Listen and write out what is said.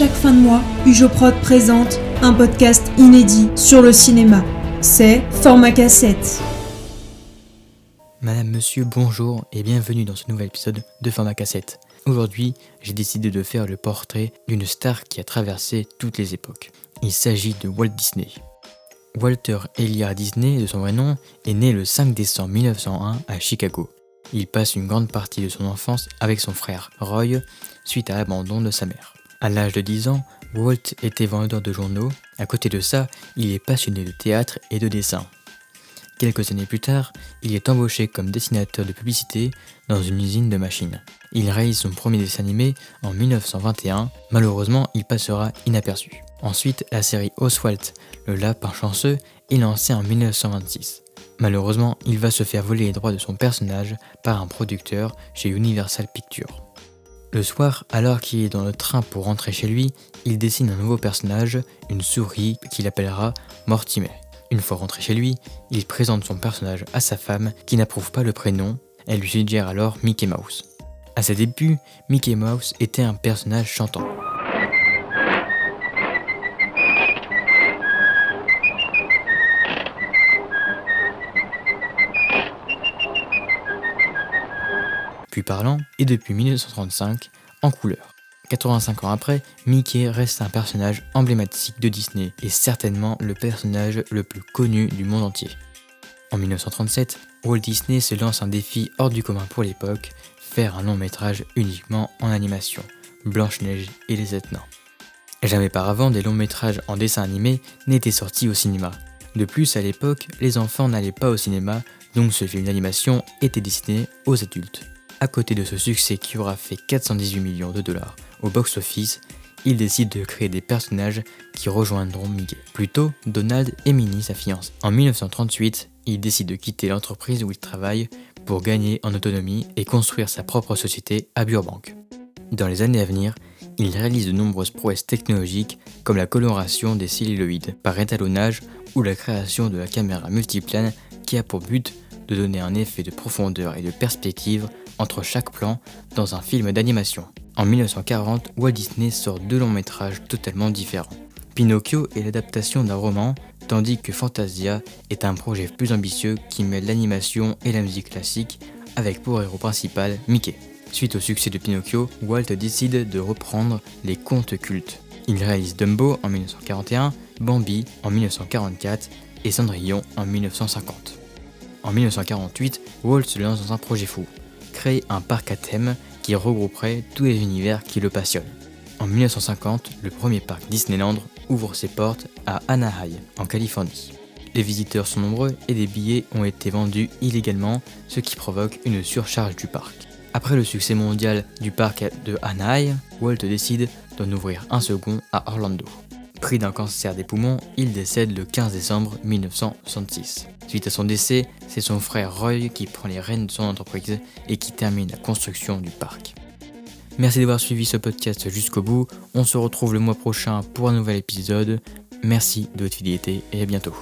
chaque fin de mois, Ujoprod présente un podcast inédit sur le cinéma. C'est Format Cassette. Madame, monsieur, bonjour et bienvenue dans ce nouvel épisode de Format Cassette. Aujourd'hui, j'ai décidé de faire le portrait d'une star qui a traversé toutes les époques. Il s'agit de Walt Disney. Walter Eliard Disney, de son vrai nom, est né le 5 décembre 1901 à Chicago. Il passe une grande partie de son enfance avec son frère Roy suite à l'abandon de sa mère. À l'âge de 10 ans, Walt était vendeur de journaux. À côté de ça, il est passionné de théâtre et de dessin. Quelques années plus tard, il est embauché comme dessinateur de publicité dans une usine de machines. Il réalise son premier dessin animé en 1921. Malheureusement, il passera inaperçu. Ensuite, la série Oswald, le lapin chanceux, est lancée en 1926. Malheureusement, il va se faire voler les droits de son personnage par un producteur chez Universal Pictures. Le soir, alors qu'il est dans le train pour rentrer chez lui, il dessine un nouveau personnage, une souris qu'il appellera Mortimer. Une fois rentré chez lui, il présente son personnage à sa femme qui n'approuve pas le prénom, elle lui suggère alors Mickey Mouse. À ses débuts, Mickey Mouse était un personnage chantant. Parlant, et depuis 1935 en couleur. 85 ans après, Mickey reste un personnage emblématique de Disney et certainement le personnage le plus connu du monde entier. En 1937, Walt Disney se lance un défi hors du commun pour l'époque, faire un long métrage uniquement en animation, Blanche-Neige et les Sept. Jamais par avant des longs métrages en dessin animé n'étaient sortis au cinéma. De plus, à l'époque, les enfants n'allaient pas au cinéma, donc ce film d'animation était destiné aux adultes. À côté de ce succès qui aura fait 418 millions de dollars au box-office, il décide de créer des personnages qui rejoindront Mickey. Plutôt, Donald et Minnie, sa fiancée. En 1938, il décide de quitter l'entreprise où il travaille pour gagner en autonomie et construire sa propre société à Burbank. Dans les années à venir, il réalise de nombreuses prouesses technologiques comme la coloration des celluloïdes par étalonnage ou la création de la caméra multiplane qui a pour but de donner un effet de profondeur et de perspective entre chaque plan dans un film d'animation. En 1940, Walt Disney sort deux longs métrages totalement différents. Pinocchio est l'adaptation d'un roman, tandis que Fantasia est un projet plus ambitieux qui mêle l'animation et la musique classique avec pour héros principal Mickey. Suite au succès de Pinocchio, Walt décide de reprendre les contes cultes. Il réalise Dumbo en 1941, Bambi en 1944 et Cendrillon en 1950. En 1948, Walt se lance dans un projet fou, créer un parc à thème qui regrouperait tous les univers qui le passionnent. En 1950, le premier parc Disneyland ouvre ses portes à Anaheim, en Californie. Les visiteurs sont nombreux et des billets ont été vendus illégalement, ce qui provoque une surcharge du parc. Après le succès mondial du parc de Anaheim, Walt décide d'en ouvrir un second à Orlando. Pris d'un cancer des poumons, il décède le 15 décembre 1966. Suite à son décès, c'est son frère Roy qui prend les rênes de son entreprise et qui termine la construction du parc. Merci d'avoir suivi ce podcast jusqu'au bout. On se retrouve le mois prochain pour un nouvel épisode. Merci de votre fidélité et à bientôt.